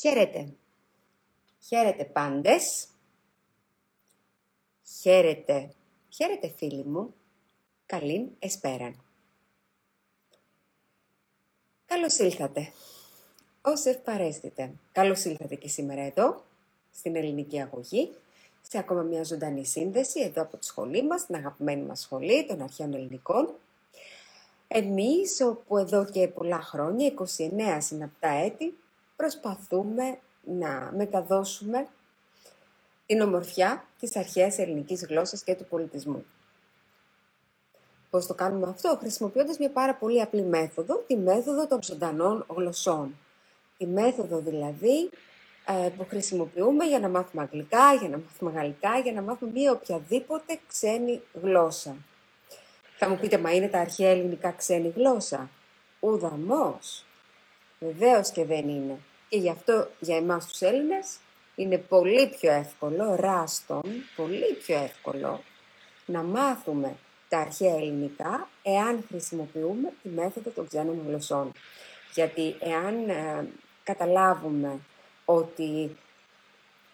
Χαίρετε. Χαίρετε πάντες. Χαίρετε. Χαίρετε φίλοι μου. Καλήν εσπέραν. Καλώς ήλθατε. Όσοι ευπαρέστητε. Καλώς ήλθατε και σήμερα εδώ, στην ελληνική αγωγή, σε ακόμα μια ζωντανή σύνδεση εδώ από τη σχολή μας, την αγαπημένη μας σχολή των αρχαίων ελληνικών. Εμείς, όπου εδώ και πολλά χρόνια, 29 συναπτά έτη, προσπαθούμε να μεταδώσουμε την ομορφιά της αρχαίας ελληνικής γλώσσας και του πολιτισμού. Πώς το κάνουμε αυτό, χρησιμοποιώντας μια πάρα πολύ απλή μέθοδο, τη μέθοδο των ζωντανών γλωσσών. Τη μέθοδο δηλαδή ε, που χρησιμοποιούμε για να μάθουμε αγγλικά, για να μάθουμε γαλλικά, για να μάθουμε μια οποιαδήποτε ξένη γλώσσα. Θα μου πείτε, μα είναι τα αρχαία ελληνικά ξένη γλώσσα; Ουδαμός. Βεβαίως και δεν είναι. Και γι' αυτό για εμάς τους Έλληνες είναι πολύ πιο εύκολο, ράστον, πολύ πιο εύκολο να μάθουμε τα αρχαία ελληνικά εάν χρησιμοποιούμε τη μέθοδο των ξένων γλωσσών. Γιατί εάν ε, καταλάβουμε ότι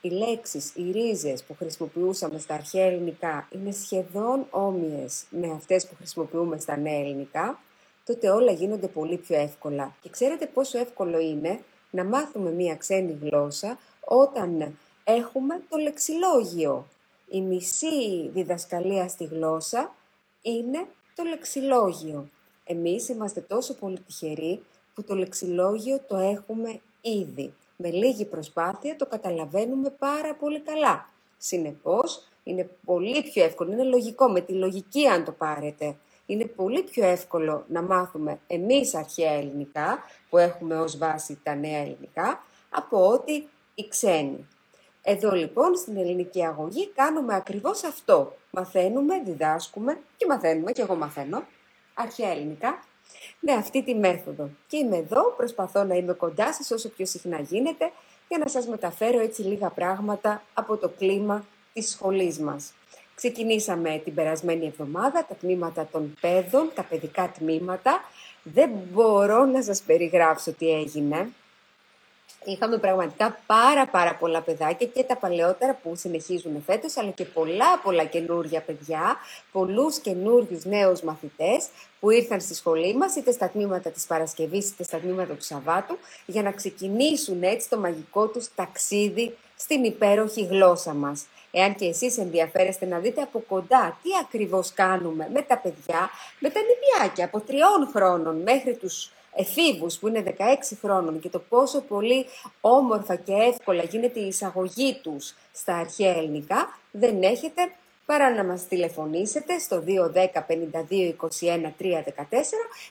οι λέξεις, οι ρίζες που χρησιμοποιούσαμε στα αρχαία ελληνικά είναι σχεδόν όμοιες με αυτές που χρησιμοποιούμε στα νέα ελληνικά, τότε όλα γίνονται πολύ πιο εύκολα. Και ξέρετε πόσο εύκολο είναι να μάθουμε μία ξένη γλώσσα όταν έχουμε το λεξιλόγιο. Η μισή διδασκαλία στη γλώσσα είναι το λεξιλόγιο. Εμείς είμαστε τόσο πολύ τυχεροί που το λεξιλόγιο το έχουμε ήδη. Με λίγη προσπάθεια το καταλαβαίνουμε πάρα πολύ καλά. Συνεπώς, είναι πολύ πιο εύκολο, είναι λογικό, με τη λογική αν το πάρετε. Είναι πολύ πιο εύκολο να μάθουμε εμείς αρχαία ελληνικά, που έχουμε ως βάση τα νέα ελληνικά, από ότι οι ξένοι. Εδώ λοιπόν στην ελληνική αγωγή κάνουμε ακριβώς αυτό. Μαθαίνουμε, διδάσκουμε και μαθαίνουμε, και εγώ μαθαίνω, αρχαία ελληνικά, με αυτή τη μέθοδο. Και είμαι εδώ, προσπαθώ να είμαι κοντά σας όσο πιο συχνά γίνεται, για να σας μεταφέρω έτσι λίγα πράγματα από το κλίμα της σχολής μας. Ξεκινήσαμε την περασμένη εβδομάδα τα τμήματα των παιδών, τα παιδικά τμήματα. Δεν μπορώ να σας περιγράψω τι έγινε. Είχαμε πραγματικά πάρα πάρα πολλά παιδάκια και τα παλαιότερα που συνεχίζουν φέτος, αλλά και πολλά πολλά καινούργια παιδιά, πολλούς καινούριου νέους μαθητές που ήρθαν στη σχολή μας, είτε στα τμήματα της Παρασκευής, είτε στα τμήματα του Σαββάτου, για να ξεκινήσουν έτσι το μαγικό τους ταξίδι στην υπέροχη γλώσσα μας. Εάν και εσείς ενδιαφέρεστε να δείτε από κοντά τι ακριβώς κάνουμε με τα παιδιά, με τα νηπιάκια από τριών χρόνων μέχρι τους εφήβους που είναι 16 χρόνων και το πόσο πολύ όμορφα και εύκολα γίνεται η εισαγωγή τους στα αρχαία ελληνικά, δεν έχετε παρά να μας τηλεφωνήσετε στο 210 52 21 314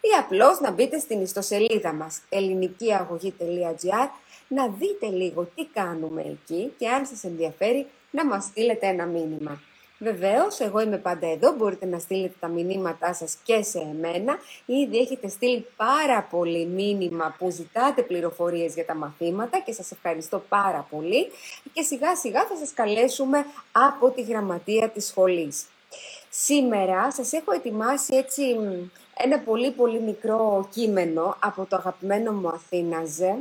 ή απλώς να μπείτε στην ιστοσελίδα μας ελληνικήαγωγή.gr να δείτε λίγο τι κάνουμε εκεί και αν σας ενδιαφέρει να μας στείλετε ένα μήνυμα. Βεβαίως, εγώ είμαι πάντα εδώ. Μπορείτε να στείλετε τα μηνύματά σας και σε εμένα. Ήδη έχετε στείλει πάρα πολύ μήνυμα που ζητάτε πληροφορίες για τα μαθήματα και σας ευχαριστώ πάρα πολύ. Και σιγά σιγά θα σας καλέσουμε από τη γραμματεία της σχολής. Σήμερα σας έχω ετοιμάσει έτσι ένα πολύ πολύ μικρό κείμενο από το αγαπημένο μου Αθήναζε,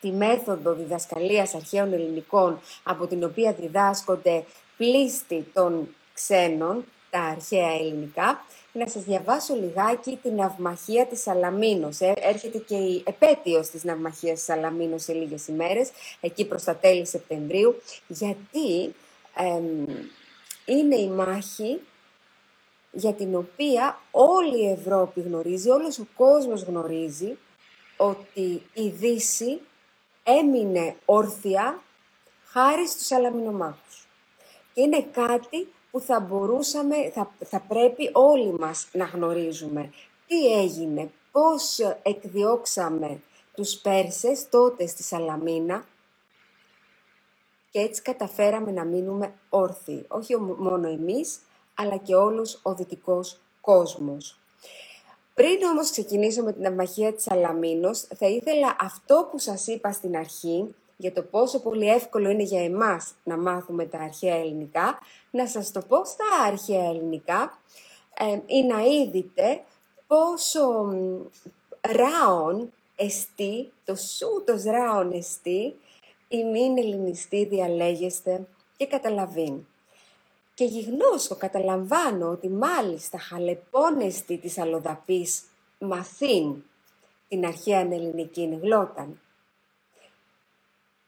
τη μέθοδο διδασκαλίας αρχαίων ελληνικών από την οποία διδάσκονται πλήστη των ξένων, τα αρχαία ελληνικά, να σας διαβάσω λιγάκι την ναυμαχία της Σαλαμίνος. Ε, έρχεται και η επέτειος της ναυμαχίας της Σαλαμίνος σε λίγες ημέρες, εκεί προς τα τέλη Σεπτεμβρίου, γιατί είναι η μάχη για την οποία όλη η Ευρώπη γνωρίζει, όλος ο κόσμος γνωρίζει ότι η Δύση έμεινε όρθια χάρη στους Σαλαμινομάχους είναι κάτι που θα μπορούσαμε, θα, θα πρέπει όλοι μας να γνωρίζουμε. Τι έγινε, πώς εκδιώξαμε τους Πέρσες τότε στη Σαλαμίνα και έτσι καταφέραμε να μείνουμε όρθιοι. Όχι μόνο εμείς, αλλά και όλος ο δυτικός κόσμος. Πριν όμως ξεκινήσω με την ναυμαχία της Αλαμίνος, θα ήθελα αυτό που σας είπα στην αρχή, για το πόσο πολύ εύκολο είναι για εμάς να μάθουμε τα αρχαία ελληνικά, να σας το πω στα αρχαία ελληνικά ε, ή να είδετε πόσο ράον εστί, το σούτος ράον εστί, η μην ελληνιστή διαλέγεστε και καταλαβαίνει. Και γιγνώσω, καταλαμβάνω ότι μάλιστα χαλεπώνεστη της αλλοδαπής μαθήν την αρχαία ελληνική γλώτα.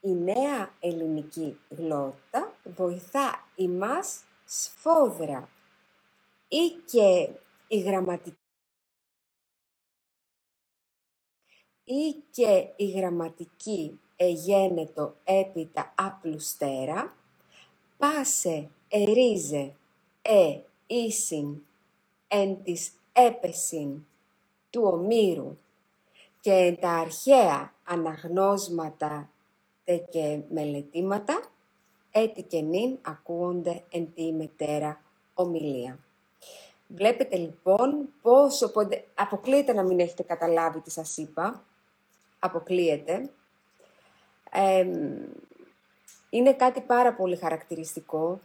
Η νέα ελληνική γλώσσα βοηθά ημάς σφόδρα ή και η γραμματική ή και η γραμματική εγένετο έπειτα απλουστέρα, πάσε ερίζε ε ίσιν εν της έπεσιν του ομήρου και εν τα αρχαία αναγνώσματα και μελετήματα, έτι και νυν ακούονται εν τη μετέρα ομιλία. Βλέπετε λοιπόν πόσο ποντε... αποκλείεται να μην έχετε καταλάβει τι σας είπα. Αποκλείεται. είναι κάτι πάρα πολύ χαρακτηριστικό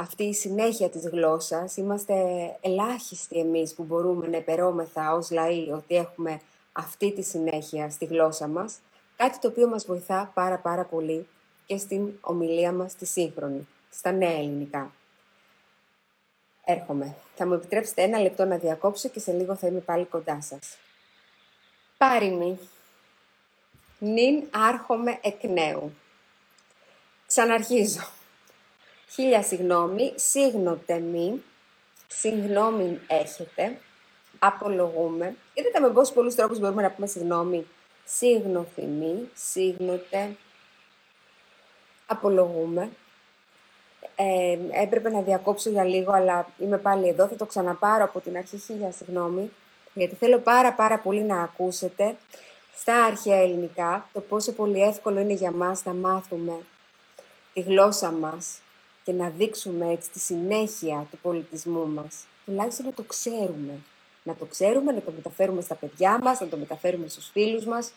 αυτή η συνέχεια της γλώσσας. Είμαστε ελάχιστοι εμείς που μπορούμε να επερώμεθα ως λαοί ότι έχουμε αυτή τη συνέχεια στη γλώσσα μας. Κάτι το οποίο μας βοηθά πάρα πάρα πολύ και στην ομιλία μας τη σύγχρονη, στα νέα ελληνικά. Έρχομαι. Θα μου επιτρέψετε ένα λεπτό να διακόψω και σε λίγο θα είμαι πάλι κοντά σας. Πάριμη. Νην άρχομαι εκ νέου. Ξαναρχίζω. Χίλια συγγνώμη, σύγνοτε μη, συγγνώμη έχετε, απολογούμε. Είδατε με πόσους πολλούς τρόπους μπορούμε να πούμε συγγνώμη. Σύγνοθυμη, σύγνοτε, απολογούμε. Ε, έπρεπε να διακόψω για λίγο, αλλά είμαι πάλι εδώ. Θα το ξαναπάρω από την αρχή, χίλια συγγνώμη, γιατί θέλω πάρα πάρα πολύ να ακούσετε στα αρχαία ελληνικά το πόσο πολύ εύκολο είναι για μας να μάθουμε τη γλώσσα μας και να δείξουμε έτσι τη συνέχεια του πολιτισμού μας. Τουλάχιστον να το ξέρουμε. Να το ξέρουμε, να το μεταφέρουμε στα παιδιά μας, να το μεταφέρουμε στους φίλους μας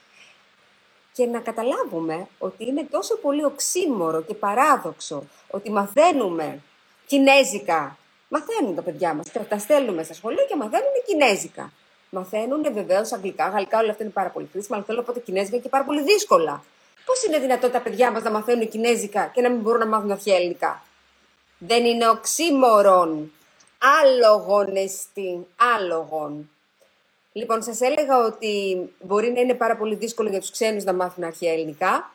και να καταλάβουμε ότι είναι τόσο πολύ οξύμορο και παράδοξο ότι μαθαίνουμε κινέζικα. Μαθαίνουν τα παιδιά μας, τα στέλνουμε στα σχολεία και μαθαίνουν κινέζικα. Μαθαίνουν βεβαίως αγγλικά, γαλλικά, όλα αυτά είναι πάρα πολύ χρήσιμα, αλλά θέλω να πω κινέζικα και πάρα πολύ δύσκολα. Πώς είναι δυνατόν τα παιδιά μας να μαθαίνουν κινέζικα και να μην μπορούν να μάθουν αρχαία ελληνικά. Δεν είναι οξύμορον. Άλογον εστί, άλογον. Λοιπόν, σας έλεγα ότι μπορεί να είναι πάρα πολύ δύσκολο για τους ξένους να μάθουν αρχαία ελληνικά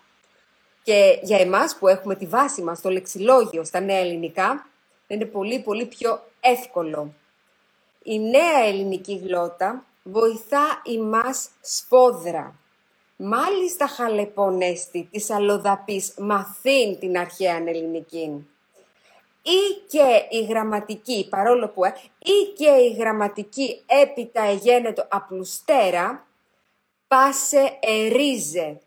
και για εμάς που έχουμε τη βάση μας στο λεξιλόγιο στα νέα ελληνικά, είναι πολύ πολύ πιο εύκολο. Η νέα ελληνική γλώτα βοηθά ημάς σπόδρα. Μάλιστα χαλεπονέστη της αλλοδαπής μαθήν την αρχαία ελληνική ή και η γραμματική, παρόλο που ε, ή και η γραμματική έπειτα εγένετο απλουστέρα, πάσε ερίζε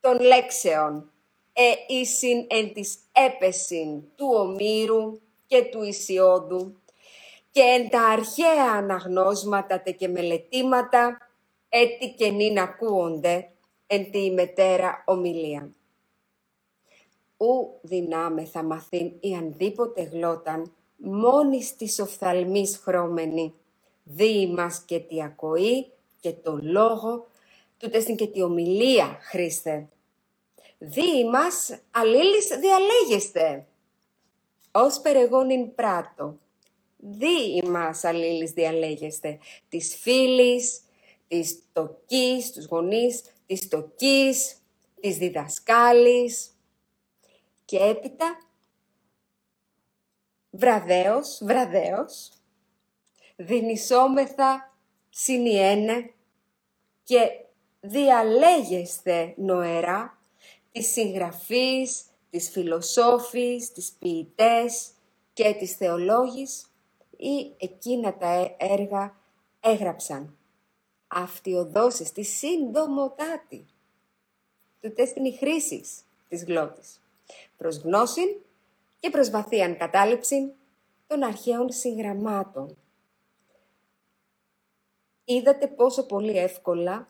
των λέξεων ε ίσιν εν της έπεσιν του ομήρου και του Ισιόδου και εν τα αρχαία αναγνώσματα τε και μελετήματα έτι και νυν ακούονται εν τη μετέρα ομιλία ου δυνάμε θα μαθήν ή ανδήποτε γλώταν, μόνης της οφθαλμής χρώμενη, δι μας και τη ακοή και το λόγο, τούτε στην και τη ομιλία, Χρήστε. Δι μας αλλήλεις διαλέγεστε, ως περεγόνιν πράτο. Δι μας αλλήλεις διαλέγεστε, της φίλης, της τοκής, τους γονείς, της τοκής, της διδασκάλης, και έπειτα βραδέως, βραδέως, δυνησόμεθα συνιένε και διαλέγεστε νοερά της συγγραφής, της φιλοσόφης, της ποιητές και της θεολόγης ή εκείνα τα έργα έγραψαν. Αυτιοδόσεις τη σύντομοτάτη του τέστην χρήσης της γλώτης προς γνώση και προς βαθίαν κατάληψη των αρχαίων συγγραμμάτων. Είδατε πόσο πολύ εύκολα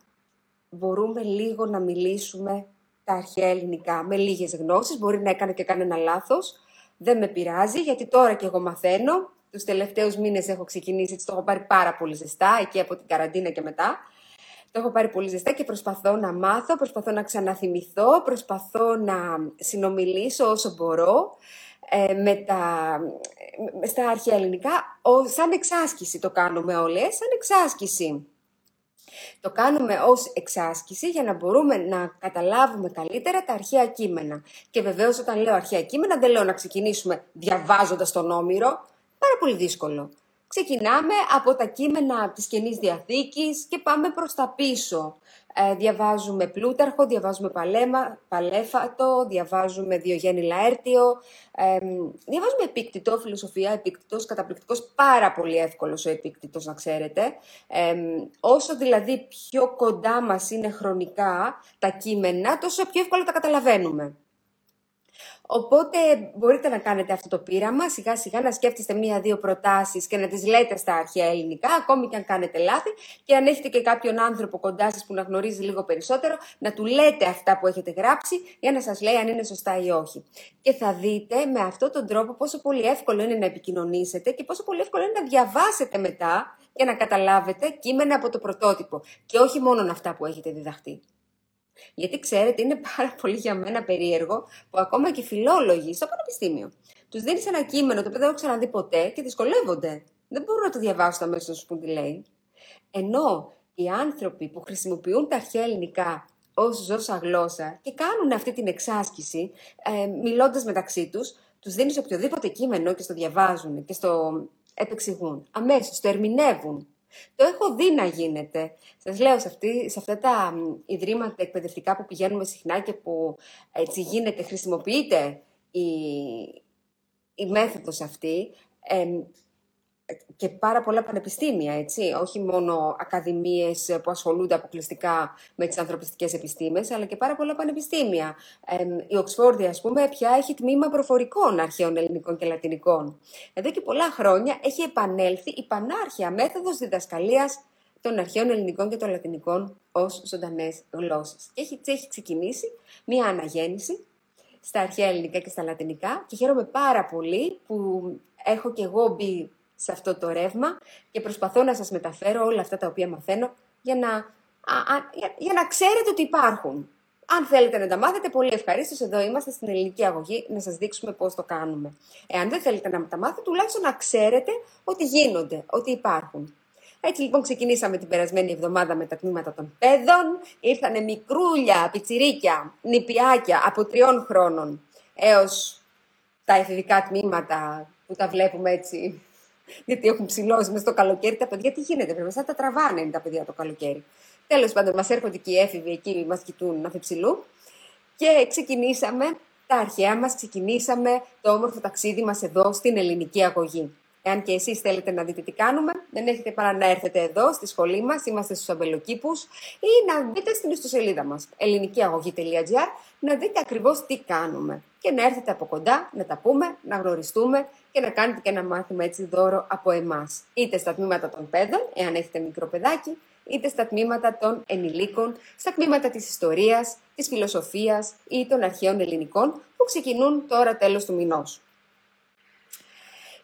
μπορούμε λίγο να μιλήσουμε τα αρχαία ελληνικά με λίγες γνώσεις. Μπορεί να έκανε και κανένα λάθος. Δεν με πειράζει, γιατί τώρα και εγώ μαθαίνω. Τους τελευταίους μήνες έχω ξεκινήσει, έτσι το έχω πάρει πάρα πολύ ζεστά, εκεί από την καραντίνα και μετά. Το έχω πάρει πολύ ζεστά και προσπαθώ να μάθω, προσπαθώ να ξαναθυμηθώ, προσπαθώ να συνομιλήσω όσο μπορώ ε, με τα, στα αρχαία ελληνικά, ο, σαν εξάσκηση το κάνουμε όλοι, ε, σαν εξάσκηση. Το κάνουμε ως εξάσκηση για να μπορούμε να καταλάβουμε καλύτερα τα αρχαία κείμενα. Και βεβαίως όταν λέω αρχαία κείμενα δεν λέω να ξεκινήσουμε διαβάζοντας τον Όμηρο, πάρα πολύ δύσκολο. Ξεκινάμε από τα κείμενα της Καινής Διαθήκης και πάμε προς τα πίσω. Ε, διαβάζουμε Πλούταρχο, διαβάζουμε Παλέμα, Παλέφατο, διαβάζουμε Διογέννη Λαέρτιο, ε, διαβάζουμε Επίκτητο, φιλοσοφία, Επίκτητος, καταπληκτικός, πάρα πολύ εύκολος ο Επίκτητος να ξέρετε. Ε, όσο δηλαδή πιο κοντά μας είναι χρονικά τα κείμενα, τόσο πιο εύκολα τα καταλαβαίνουμε. Οπότε μπορείτε να κάνετε αυτό το πείραμα, σιγά σιγά να σκέφτεστε μία-δύο προτάσεις και να τις λέτε στα αρχαία ελληνικά, ακόμη και αν κάνετε λάθη. Και αν έχετε και κάποιον άνθρωπο κοντά σας που να γνωρίζει λίγο περισσότερο, να του λέτε αυτά που έχετε γράψει για να σας λέει αν είναι σωστά ή όχι. Και θα δείτε με αυτόν τον τρόπο πόσο πολύ εύκολο είναι να επικοινωνήσετε και πόσο πολύ εύκολο είναι να διαβάσετε μετά για να καταλάβετε κείμενα από το πρωτότυπο και όχι μόνο αυτά που έχετε διδαχτεί. Γιατί ξέρετε, είναι πάρα πολύ για μένα περίεργο που ακόμα και φιλόλογοι στο πανεπιστήμιο τους δίνεις ένα κείμενο το οποίο δεν έχω ξαναδεί ποτέ και δυσκολεύονται. Δεν μπορούν να το διαβάσουν αμέσω να σου πούν τι λέει. Ενώ οι άνθρωποι που χρησιμοποιούν τα αρχαία ελληνικά ως ζώσα γλώσσα και κάνουν αυτή την εξάσκηση, ε, μιλώντας μεταξύ τους, τους δίνεις οποιοδήποτε κείμενο και στο διαβάζουν και στο επεξηγούν. Αμέσως το ερμηνεύουν. Το έχω δει να γίνεται. Σας λέω, σε, αυτή, σε αυτά τα ιδρύματα εκπαιδευτικά που πηγαίνουμε συχνά και που έτσι γίνεται, χρησιμοποιείται η, η μέθοδος αυτή, και πάρα πολλά πανεπιστήμια, έτσι, όχι μόνο ακαδημίες που ασχολούνται αποκλειστικά με τις ανθρωπιστικές επιστήμες, αλλά και πάρα πολλά πανεπιστήμια. η Οξφόρδη, ας πούμε, πια έχει τμήμα προφορικών αρχαίων ελληνικών και λατινικών. Εδώ και πολλά χρόνια έχει επανέλθει η πανάρχια μέθοδος διδασκαλίας των αρχαίων ελληνικών και των λατινικών ως ζωντανές γλώσσες. Και έχει, έχει ξεκινήσει μια αναγέννηση στα αρχαία ελληνικά και στα λατινικά και χαίρομαι πάρα πολύ που έχω και εγώ μπει σε αυτό το ρεύμα και προσπαθώ να σας μεταφέρω όλα αυτά τα οποία μαθαίνω για να, α, για, για να ξέρετε ότι υπάρχουν. Αν θέλετε να τα μάθετε, πολύ ευχαρίστως. Εδώ είμαστε στην ελληνική αγωγή να σας δείξουμε πώς το κάνουμε. Εάν δεν θέλετε να τα μάθετε, τουλάχιστον να ξέρετε ότι γίνονται, ότι υπάρχουν. Έτσι λοιπόν ξεκινήσαμε την περασμένη εβδομάδα με τα τμήματα των παιδών. Ήρθανε μικρούλια, πιτσιρίκια, νηπιάκια από τριών χρόνων έως τα εφηβικά τμήματα που τα βλέπουμε έτσι γιατί έχουν ψηλώσει μέσα στο καλοκαίρι. Τα παιδιά τι γίνεται, βέβαια, σαν τα τραβάνε είναι τα παιδιά το καλοκαίρι. Τέλος πάντων, μας έρχονται και οι έφηβοι εκεί, μας κοιτούν να φεψιλού. Και ξεκινήσαμε τα αρχαία μας, ξεκινήσαμε το όμορφο ταξίδι μας εδώ στην ελληνική αγωγή. Εάν και εσείς θέλετε να δείτε τι κάνουμε, δεν έχετε παρά να έρθετε εδώ στη σχολή μας, είμαστε στους αμπελοκήπους ή να μπείτε στην ιστοσελίδα μας, ελληνικιαγωγή.gr, να δείτε ακριβώς τι κάνουμε και να έρθετε από κοντά, να τα πούμε, να γνωριστούμε και να κάνετε και ένα μάθημα έτσι δώρο από εμάς. Είτε στα τμήματα των παιδών, εάν έχετε μικρό παιδάκι, είτε στα τμήματα των ενηλίκων, στα τμήματα της ιστορίας, της φιλοσοφίας ή των αρχαίων ελληνικών που ξεκινούν τώρα τέλος του μηνός.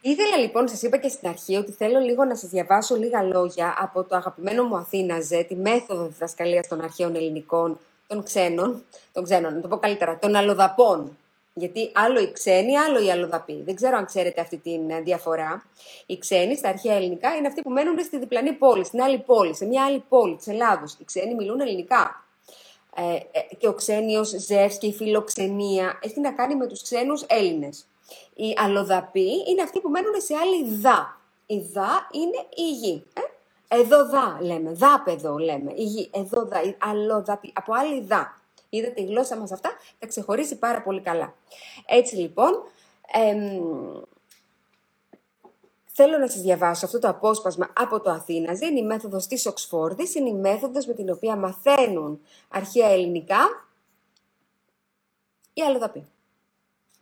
Ήθελα λοιπόν, σας είπα και στην αρχή, ότι θέλω λίγο να σας διαβάσω λίγα λόγια από το αγαπημένο μου Αθήναζε, τη μέθοδο διδασκαλίας των αρχαίων ελληνικών, των ξένων, των ξένων, να το πω καλύτερα, των αλλοδαπών. Γιατί άλλο οι ξένοι, άλλο οι αλλοδαποί. Δεν ξέρω αν ξέρετε αυτή τη ε, διαφορά. Οι ξένοι στα αρχαία ελληνικά είναι αυτοί που μένουν στη διπλανή πόλη, στην άλλη πόλη, σε μια άλλη πόλη της Ελλάδος. Οι ξένοι μιλούν ελληνικά. Ε, ε, και ο ξένιος Ζεύς και η φιλοξενία έχει να κάνει με τους ξένους Έλληνες. Οι αλλοδαποί είναι αυτοί που μένουν σε άλλη δά. Η δά είναι η γη. Ε; Εδώ δά λέμε, δάπεδο λέμε, η γη, εδώ δά, αλλοδαπή, από άλλη δά. Είδατε η γλώσσα μας αυτά, τα ξεχωρίζει πάρα πολύ καλά. Έτσι λοιπόν, θέλω να σας διαβάσω αυτό το απόσπασμα από το Αθήναζε, είναι η μέθοδος της Οξφόρδης, είναι η μέθοδος με την οποία μαθαίνουν αρχαία ελληνικά οι αλλοδαποί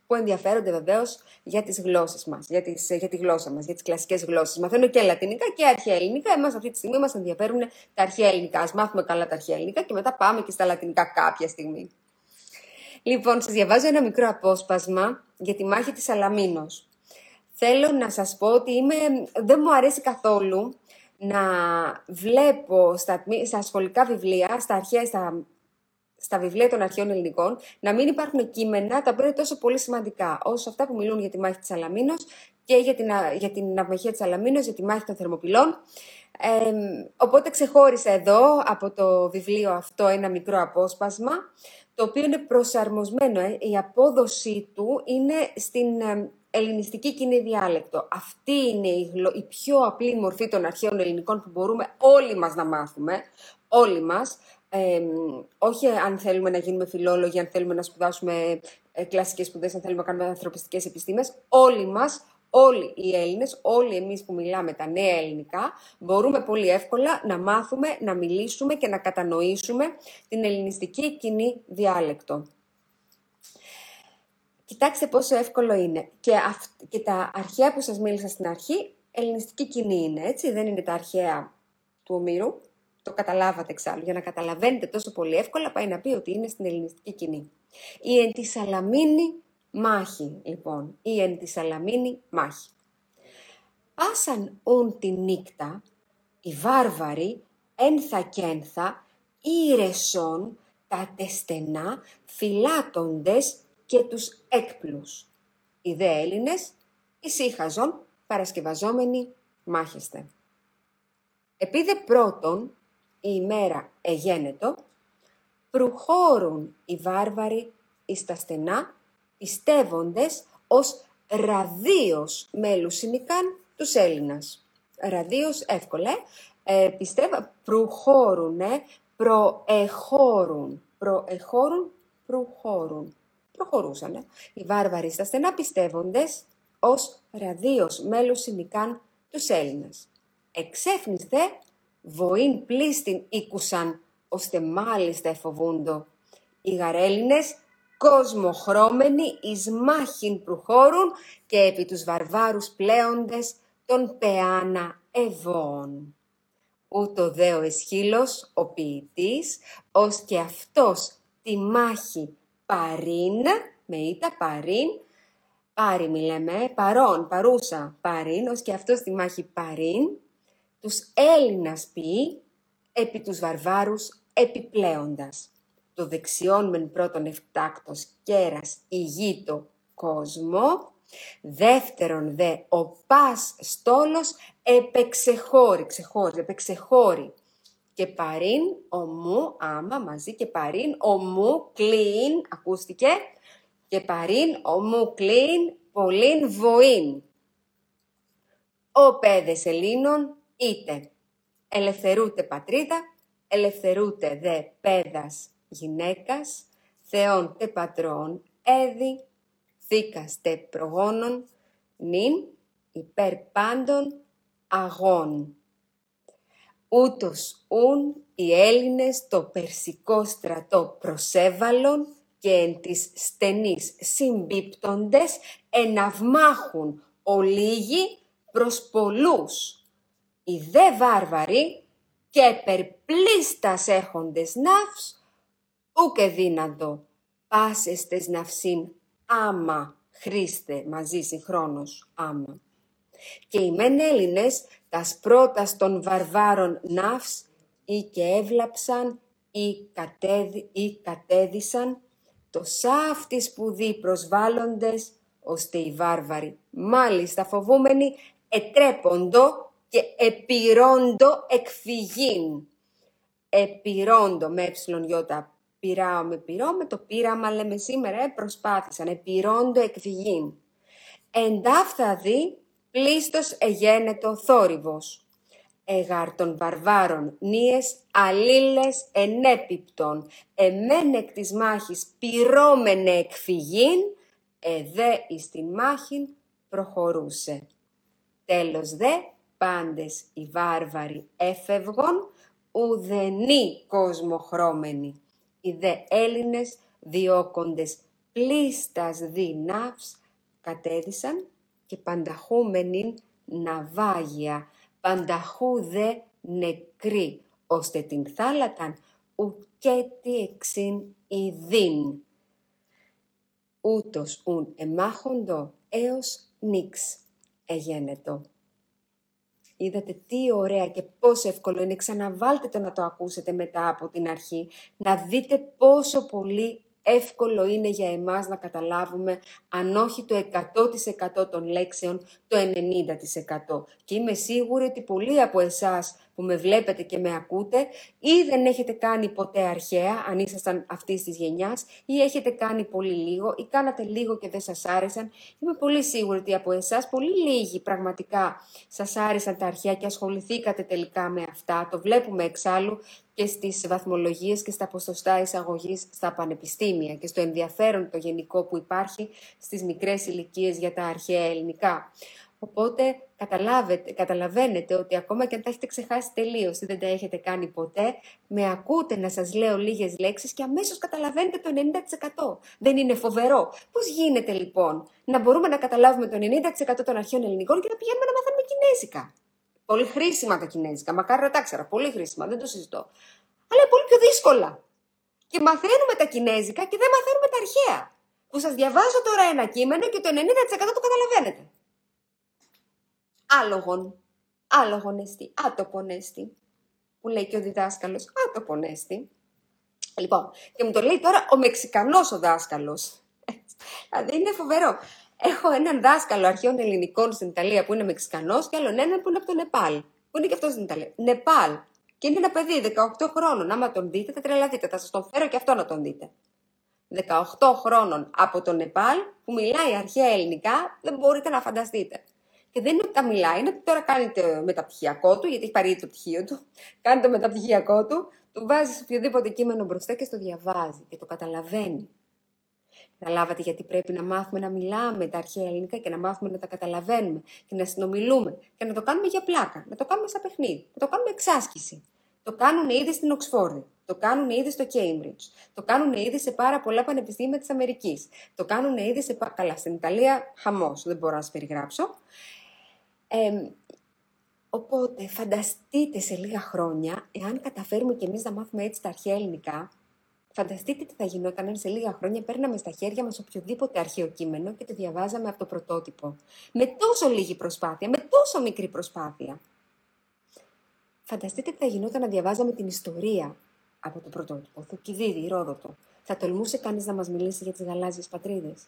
που ενδιαφέρονται βεβαίως για τις γλώσσες μας, για, για τη γλώσσα μας, για τις κλασικές γλώσσες. Μαθαίνω και λατινικά και αρχαία ελληνικά. Εμάς αυτή τη στιγμή μας ενδιαφέρουν τα αρχαία ελληνικά. Α μάθουμε καλά τα αρχαία ελληνικά και μετά πάμε και στα λατινικά κάποια στιγμή. Λοιπόν, σας διαβάζω ένα μικρό απόσπασμα για τη μάχη της Αλαμίνος. Θέλω να σας πω ότι είμαι... δεν μου αρέσει καθόλου να βλέπω στα, στα σχολικά βιβλία, στα αρχαία, στα, στα βιβλία των αρχαίων ελληνικών, να μην υπάρχουν κείμενα τα οποία είναι τόσο πολύ σημαντικά, όσο αυτά που μιλούν για τη μάχη της Αλαμίνος και για την, για την ναυμαχία της Αλαμίνος, για τη μάχη των Θερμοπυλών. Ε, οπότε ξεχώρισα εδώ από το βιβλίο αυτό ένα μικρό απόσπασμα, το οποίο είναι προσαρμοσμένο. Ε. Η απόδοσή του είναι στην ελληνιστική κοινή διάλεκτο. Αυτή είναι η, η πιο απλή μορφή των αρχαίων ελληνικών που μπορούμε όλοι μας να μάθουμε, όλοι μας, όχι αν θέλουμε να γίνουμε φιλόλογοι, αν θέλουμε να σπουδάσουμε ε, κλασικές σπουδές, αν θέλουμε να κάνουμε ανθρωπιστικές επιστήμες, όλοι μας, όλοι οι Έλληνες, όλοι εμείς που μιλάμε τα νέα ελληνικά, μπορούμε πολύ εύκολα να μάθουμε, να μιλήσουμε και να κατανοήσουμε την ελληνιστική κοινή διάλεκτο. Κοιτάξτε πόσο εύκολο είναι. Και, και τα αρχαία που σας μίλησα στην αρχή, ελληνιστική κοινή είναι, έτσι. Δεν είναι τα αρχαία του Ομήρου. Το καταλάβατε εξάλλου. Για να καταλαβαίνετε τόσο πολύ εύκολα, πάει να πει ότι είναι στην ελληνιστική κοινή. Η εν τη Σαλαμίνη μάχη, λοιπόν. Η εν τη Σαλαμίνη μάχη. Πάσαν ούν τη νύκτα, οι βάρβαροι, ένθα και ένθα, ήρεσον, τα τεστενά, φυλάτοντες και τους έκπλους. Οι δε Έλληνες ησύχαζον παρασκευαζόμενοι μάχεστε. Επίδε πρώτον η ημέρα εγένετο, προυχώρουν οι βάρβαροι εις τα στενά, πιστεύοντες ως ραδίος μέλουσινικαν τους Έλληνας. Ραδίος εύκολα, ε, πιστεύω, προυχώρουνε, προεχώρουν, προεχώρουν, προυχώρουν προχωρούσαν οι βάρβαροι στα στενά πιστεύοντες ως ραδίος μέλους σημικάν τους Έλληνας. Εξέφνης δε βοήν πλήστην οίκουσαν, ώστε μάλιστα εφοβούντο. Οι γαρέλληνες κόσμοχρώμενοι εις μάχην προχώρουν και επί τους βαρβάρους πλέοντες των πεάνα ευών. Ούτω δε ο Εσχύλος, ο ποιητής, ως και αυτός τη μάχη παρίν, με ήττα, παρίν, πάρη λέμε, παρόν, παρούσα, παρίν, ως και αυτός στη μάχη παρίν, τους Έλληνας πει, επί τους βαρβάρους επιπλέοντας. Το δεξιόν μεν πρώτον εφτάκτος κέρας ηγείτο κόσμο, δεύτερον δε ο πας στόλος επεξεχώρη, ξεχώρη, επεξεχώρη και παρήν ομού, άμα μαζί και παρήν ομού κλείν, ακούστηκε, και παρήν ομού κλείν πολλήν βοήν. Ο πέδες Ελλήνων είτε ελευθερούτε πατρίδα, ελευθερούτε δε πέδας γυναίκας, θεών τε πατρών έδι, θήκας τε προγόνων, νυν υπέρ πάντων αγών. Ούτως ούν οι Έλληνες το περσικό στρατό προσέβαλον και εν της στενής συμπίπτοντες εναυμάχουν ολίγοι προς πολλούς. Οι δε βάρβαροι και περπλίστας έχοντες ναύς, ούκε δύνατο πάσεστες ναυσίν άμα χρήστε μαζί συγχρόνως άμα. Και οι μεν Έλληνες τας πρώτας των βαρβάρων ναύς ή και έβλαψαν ή, κατέδι, ή κατέδισαν το σάφτι σπουδή προσβάλλοντες, ώστε οι βάρβαροι, μάλιστα φοβούμενοι, ετρέποντο και επιρόντο εκφυγήν. Επιρόντο με έψιλον γιώτα πειράω με πειρό, με το πείραμα λέμε σήμερα, ε, προσπάθησαν, επιρόντο εκφυγήν. Εντάφθα δει πλήστος εγένετο θόρυβος. Εγάρ των βαρβάρων νίες αλλήλες ενέπιπτον, εμέν εκ της μάχης πυρώμενε εκφυγήν, εδέ εις την μάχην προχωρούσε. Τέλος δε, πάντες οι βάρβαροι έφευγον, ουδενή κόσμο χρώμενοι. Οι δε Έλληνες διώκοντες πλήστας δυνάυς κατέδισαν και πανταχούμενην ναυάγια, πανταχού δε νεκρή, ώστε την θάλαταν ουκέτι εξήν ιδίν. Ούτως ουν εμάχοντο έως νίξ εγένετο. Είδατε τι ωραία και πόσο εύκολο είναι. Ξαναβάλτε το να το ακούσετε μετά από την αρχή. Να δείτε πόσο πολύ εύκολο είναι για εμάς να καταλάβουμε αν όχι το 100% των λέξεων, το 90%. Και είμαι σίγουρη ότι πολλοί από εσάς που με βλέπετε και με ακούτε ή δεν έχετε κάνει ποτέ αρχαία, αν ήσασταν αυτής της γενιάς, ή έχετε κάνει πολύ λίγο ή κάνατε λίγο και δεν σας άρεσαν. Είμαι πολύ σίγουρη ότι από εσάς πολύ λίγοι πραγματικά σας άρεσαν τα αρχαία και ασχοληθήκατε τελικά με αυτά. Το βλέπουμε εξάλλου και στις βαθμολογίες και στα ποσοστά εισαγωγής στα πανεπιστήμια και στο ενδιαφέρον το γενικό που υπάρχει στις μικρές ηλικίες για τα αρχαία ελληνικά. Οπότε καταλαβαίνετε ότι ακόμα και αν τα έχετε ξεχάσει τελείως ή δεν τα έχετε κάνει ποτέ, με ακούτε να σας λέω λίγες λέξεις και αμέσως καταλαβαίνετε το 90%. Δεν είναι φοβερό. Πώς γίνεται λοιπόν να μπορούμε να καταλάβουμε το 90% των αρχαίων ελληνικών και να πηγαίνουμε να μάθουμε κινέζικα; Πολύ χρήσιμα τα κινέζικα. Μακάρι να τα ξέρα. Πολύ χρήσιμα. Δεν το συζητώ. Αλλά είναι πολύ πιο δύσκολα. Και μαθαίνουμε τα κινέζικα και δεν μαθαίνουμε τα αρχαία. Που σας διαβάζω τώρα ένα κείμενο και το 90% το καταλαβαίνετε. Άλογον. Άλογον εστί. Άτοπον εστί. Που λέει και ο διδάσκαλος. Άτοπον εστί. Λοιπόν, και μου το λέει τώρα ο Μεξικανός ο δάσκαλος. Δηλαδή είναι φοβερό. Έχω έναν δάσκαλο αρχαίων ελληνικών στην Ιταλία που είναι Μεξικανός και άλλον έναν που είναι από το Νεπάλ. Που είναι και αυτός στην Ιταλία. Νεπάλ. Και είναι ένα παιδί 18 χρόνων. Άμα τον δείτε, θα τρελαθείτε. Θα σας τον φέρω και αυτό να τον δείτε. 18 χρόνων από το Νεπάλ που μιλάει αρχαία ελληνικά, δεν μπορείτε να φανταστείτε. Και δεν είναι ότι τα μιλάει, είναι ότι τώρα κάνει το μεταπτυχιακό του, γιατί έχει πάρει το πτυχίο του. Κάνει το μεταπτυχιακό του, του βάζει οποιοδήποτε κείμενο μπροστά και στο διαβάζει και το καταλαβαίνει. Καταλάβατε γιατί πρέπει να μάθουμε να μιλάμε τα αρχαία ελληνικά και να μάθουμε να τα καταλαβαίνουμε και να συνομιλούμε και να το κάνουμε για πλάκα, να το κάνουμε σαν παιχνίδι, να το κάνουμε εξάσκηση. Το κάνουν ήδη στην Οξφόρδη, το κάνουν ήδη στο Cambridge, το κάνουν ήδη σε πάρα πολλά πανεπιστήμια της Αμερικής, το κάνουν ήδη σε... Καλά, στην Ιταλία χαμός, δεν μπορώ να σας περιγράψω. Ε, οπότε φανταστείτε σε λίγα χρόνια, εάν καταφέρουμε και εμείς να μάθουμε έτσι τα αρχαία ελληνικά, Φανταστείτε τι θα γινόταν αν σε λίγα χρόνια παίρναμε στα χέρια μας οποιοδήποτε αρχαίο κείμενο και το διαβάζαμε από το πρωτότυπο. Με τόσο λίγη προσπάθεια, με τόσο μικρή προσπάθεια. Φανταστείτε τι θα γινόταν να διαβάζαμε την ιστορία από το πρωτότυπο. Θοκιδίδη, Ηρόδοτο. Θα τολμούσε κανείς να μας μιλήσει για τις γαλάζιες πατρίδες.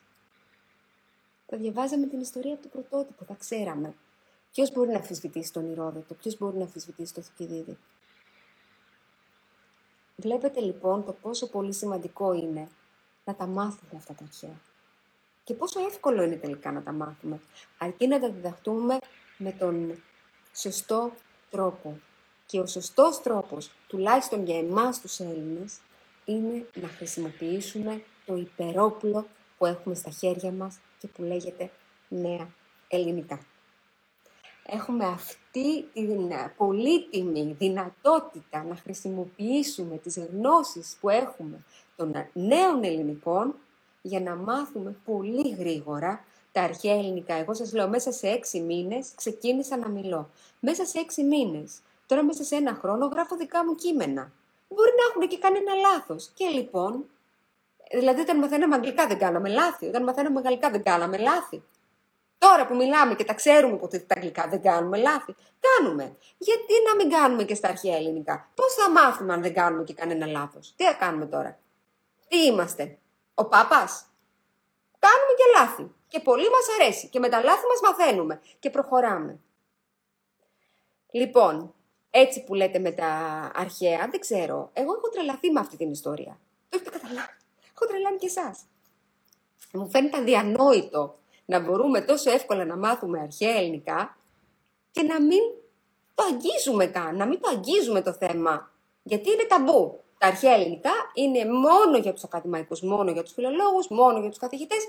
Θα διαβάζαμε την ιστορία από το πρωτότυπο, θα ξέραμε. Ποιος μπορεί να αμφισβητήσει τον Ηρόδοτο, ποιος μπορεί να αμφισβητήσει το Θοκιδίδη. Βλέπετε λοιπόν το πόσο πολύ σημαντικό είναι να τα μάθουμε αυτά τα αρχαία. Και πόσο εύκολο είναι τελικά να τα μάθουμε, αρκεί να τα διδαχτούμε με τον σωστό τρόπο. Και ο σωστός τρόπος, τουλάχιστον για εμάς τους Έλληνες, είναι να χρησιμοποιήσουμε το υπερόπλο που έχουμε στα χέρια μας και που λέγεται νέα ελληνικά έχουμε αυτή την πολύτιμη δυνατότητα να χρησιμοποιήσουμε τις γνώσεις που έχουμε των νέων ελληνικών για να μάθουμε πολύ γρήγορα τα αρχαία ελληνικά. Εγώ σας λέω, μέσα σε έξι μήνες ξεκίνησα να μιλώ. Μέσα σε έξι μήνες. Τώρα μέσα σε ένα χρόνο γράφω δικά μου κείμενα. Μπορεί να έχουν και κανένα λάθος. Και λοιπόν, δηλαδή όταν μαθαίναμε αγγλικά δεν κάναμε λάθη, όταν μαθαίναμε γαλλικά δεν κάναμε λάθη. Τώρα που μιλάμε και τα ξέρουμε ότι τα αγγλικά δεν κάνουμε λάθη. Κάνουμε. Γιατί να μην κάνουμε και στα αρχαία ελληνικά; Πώς θα μάθουμε αν δεν κάνουμε και κανένα λάθος; Τι θα κάνουμε τώρα; Τι είμαστε; Ο Πάπας; Κάνουμε και λάθη. Και πολύ μας αρέσει. Και με τα λάθη μας μαθαίνουμε. Και προχωράμε. Λοιπόν, έτσι που λέτε με τα αρχαία, δεν ξέρω. Εγώ έχω τρελαθεί με αυτή την ιστορία. Το έχετε καταλάβει. Έχω τρελάνει και εσάς. Μου φαίνεται αδιανόητο να μπορούμε τόσο εύκολα να μάθουμε αρχαία ελληνικά και να μην το αγγίζουμε καν, να μην το αγγίζουμε το θέμα. Γιατί είναι ταμπού. Τα αρχαία ελληνικά είναι μόνο για τους ακαδημαϊκούς, μόνο για τους φιλολόγους, μόνο για τους καθηγητές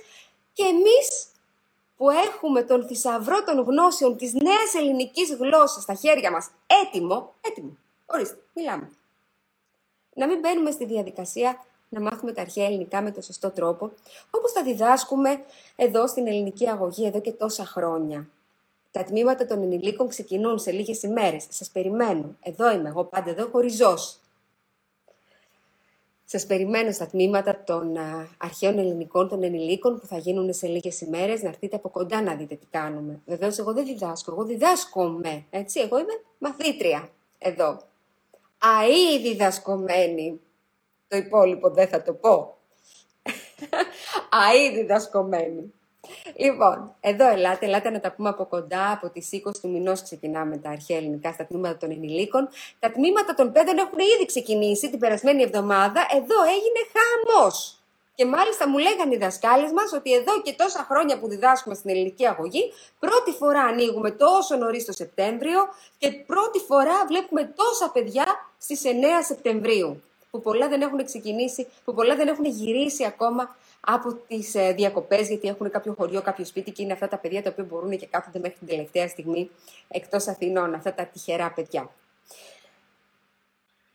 και εμείς που έχουμε τον θησαυρό των γνώσεων της νέας ελληνικής γλώσσας στα χέρια μας, έτοιμο, έτοιμο, ορίστε, μιλάμε. Να μην μπαίνουμε στη διαδικασία να μάθουμε τα αρχαία ελληνικά με τον σωστό τρόπο, όπως τα διδάσκουμε εδώ στην ελληνική αγωγή εδώ και τόσα χρόνια. Τα τμήματα των ενηλίκων ξεκινούν σε λίγες ημέρες. Σας περιμένω. Εδώ είμαι εγώ πάντα εδώ, χωριζός. Σας περιμένω στα τμήματα των αρχαίων ελληνικών, των ενηλίκων που θα γίνουν σε λίγες ημέρες, να έρθετε από κοντά να δείτε τι κάνουμε. Βεβαίως εγώ δεν διδάσκω, εγώ διδάσκομαι, έτσι, εγώ είμαι μαθήτρια εδώ. Αή διδασκομένη, το υπόλοιπο δεν θα το πω. Αή διδασκομένη. Λοιπόν, εδώ ελάτε, ελάτε να τα πούμε από κοντά. Από τις 20 του μηνός ξεκινάμε τα αρχαία ελληνικά στα τμήματα των ενηλίκων. Τα τμήματα των παιδών έχουν ήδη ξεκινήσει την περασμένη εβδομάδα. Εδώ έγινε χαμός. Και μάλιστα μου λέγανε οι δασκάλες μας ότι εδώ και τόσα χρόνια που διδάσκουμε στην ελληνική αγωγή, πρώτη φορά ανοίγουμε τόσο νωρίς το Σεπτέμβριο και πρώτη φορά βλέπουμε τόσα παιδιά στις 9 Σεπτεμβρίου. Που πολλά δεν έχουν ξεκινήσει, που πολλά δεν έχουν γυρίσει ακόμα από τις ε, διακοπές, γιατί έχουν κάποιο χωριό, κάποιο σπίτι και είναι αυτά τα παιδιά τα οποία μπορούν και κάθονται μέχρι την τελευταία στιγμή εκτός Αθηνών, αυτά τα τυχερά παιδιά.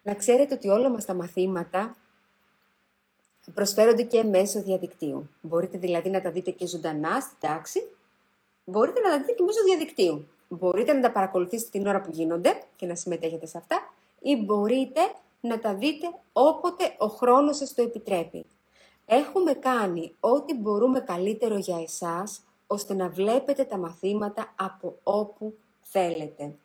Να ξέρετε ότι όλα μας τα μαθήματα προσφέρονται και μέσω διαδικτύου. Μπορείτε δηλαδή να τα δείτε και ζωντανά στην τάξη, μπορείτε να τα δείτε και μέσω διαδικτύου. Μπορείτε να τα παρακολουθήσετε την ώρα που γίνονται και να συμμετέχετε σε αυτά ή μπορείτε να τα δείτε όποτε ο χρόνος σας το επιτρέπει. Έχουμε κάνει ό,τι μπορούμε καλύτερο για εσάς, ώστε να βλέπετε τα μαθήματα από όπου θέλετε.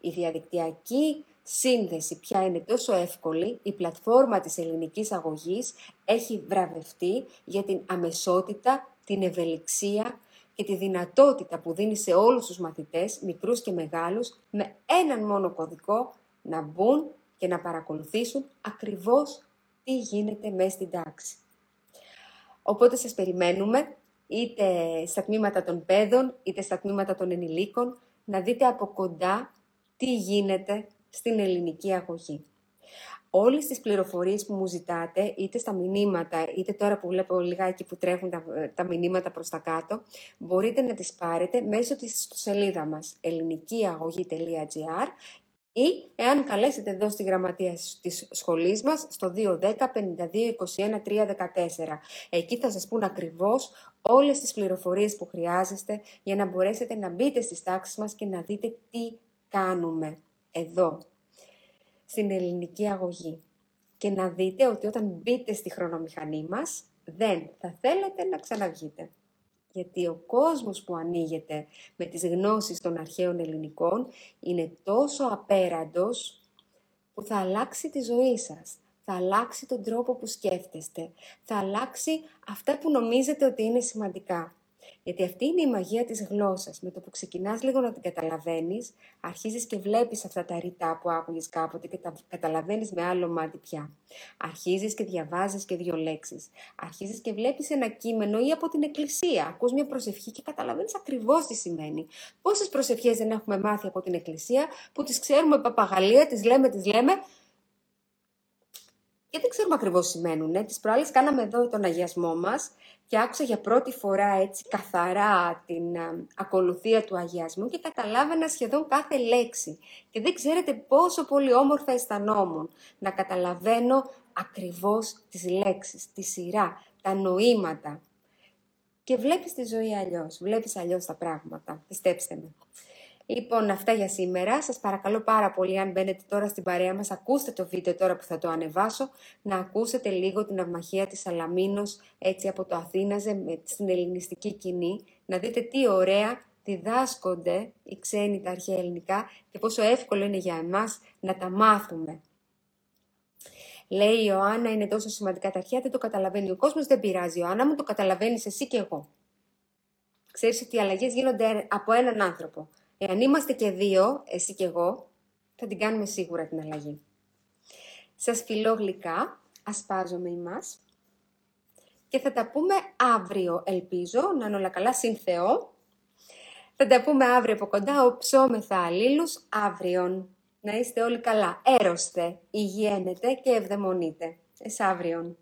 Η διαδικτυακή σύνδεση πια είναι τόσο εύκολη, η πλατφόρμα της ελληνικής αγωγής έχει βραβευτεί για την αμεσότητα, την ευελιξία και τη δυνατότητα που δίνει σε όλους τους μαθητές, μικρούς και μεγάλους, με έναν μόνο κωδικό να μπουν και να παρακολουθήσουν ακριβώς τι γίνεται μέσα στην τάξη. Οπότε σας περιμένουμε είτε στα τμήματα των παιδών, είτε στα τμήματα των ενηλίκων, να δείτε από κοντά τι γίνεται στην ελληνική αγωγή. Όλες τις πληροφορίες που μου ζητάτε, είτε στα μηνύματα, είτε τώρα που βλέπω λιγάκι που τρέχουν τα, τα μηνύματα προς τα κάτω, μπορείτε να τις πάρετε μέσω της σελίδα μας ελληνικήαγωγή.gr ή εάν καλέσετε εδώ στη γραμματεία της σχολής μας στο 210 52 21 314. Εκεί θα σας πούν ακριβώς όλες τις πληροφορίες που χρειάζεστε για να μπορέσετε να μπείτε στις τάξεις μας και να δείτε τι κάνουμε εδώ, στην ελληνική αγωγή. Και να δείτε ότι όταν μπείτε στη χρονομηχανή μας, δεν θα θέλετε να ξαναβγείτε γιατί ο κόσμος που ανοίγεται με τις γνώσεις των αρχαίων ελληνικών είναι τόσο απέραντος που θα αλλάξει τη ζωή σας, θα αλλάξει τον τρόπο που σκέφτεστε, θα αλλάξει αυτά που νομίζετε ότι είναι σημαντικά. Γιατί αυτή είναι η μαγεία της γλώσσας. Με το που ξεκινάς λίγο να την καταλαβαίνεις, αρχίζεις και βλέπεις αυτά τα ρητά που άκουγες κάποτε και τα καταλαβαίνεις με άλλο μάτι πια. Αρχίζεις και διαβάζεις και δύο λέξεις. Αρχίζεις και βλέπεις ένα κείμενο ή από την εκκλησία. Ακούς μια προσευχή και καταλαβαίνεις ακριβώς τι σημαίνει. Πόσες προσευχές δεν έχουμε μάθει από την εκκλησία που τις ξέρουμε παπαγαλία, τις λέμε, τις λέμε, και δεν ξέρουμε ακριβώς τι σημαίνουν. Ε. Τις προάλλες κάναμε εδώ τον αγιασμό μας και άκουσα για πρώτη φορά έτσι καθαρά την α, ακολουθία του αγιασμού και καταλάβαινα σχεδόν κάθε λέξη. Και δεν ξέρετε πόσο πολύ όμορφα αισθανόμουν να καταλαβαίνω ακριβώς τις λέξεις, τη σειρά, τα νοήματα. Και βλέπεις τη ζωή αλλιώς, βλέπεις αλλιώς τα πράγματα, πιστέψτε με. Λοιπόν, αυτά για σήμερα. Σας παρακαλώ πάρα πολύ, αν μπαίνετε τώρα στην παρέα μας, ακούστε το βίντεο τώρα που θα το ανεβάσω, να ακούσετε λίγο την αυμαχία της Σαλαμίνος, έτσι από το Αθήναζε, με, στην ελληνιστική κοινή, να δείτε τι ωραία διδάσκονται οι ξένοι τα αρχαία ελληνικά και πόσο εύκολο είναι για εμάς να τα μάθουμε. Λέει η Ιωάννα, είναι τόσο σημαντικά τα αρχαία, δεν το καταλαβαίνει ο κόσμος, δεν πειράζει. Ιωάννα μου, το καταλαβαίνεις εσύ και εγώ. Ξέρεις ότι οι αλλαγές γίνονται από έναν άνθρωπο. Εάν είμαστε και δύο, εσύ και εγώ, θα την κάνουμε σίγουρα την αλλαγή. Σας φιλώ γλυκά, ασπάζομαι ημάς και θα τα πούμε αύριο, ελπίζω, να είναι όλα καλά, συν Θεό. Θα τα πούμε αύριο από κοντά, οψόμεθα αλλήλους, αύριον. Να είστε όλοι καλά, έρωστε, υγιένετε και ευδαιμονείτε. Εσ' αύριον.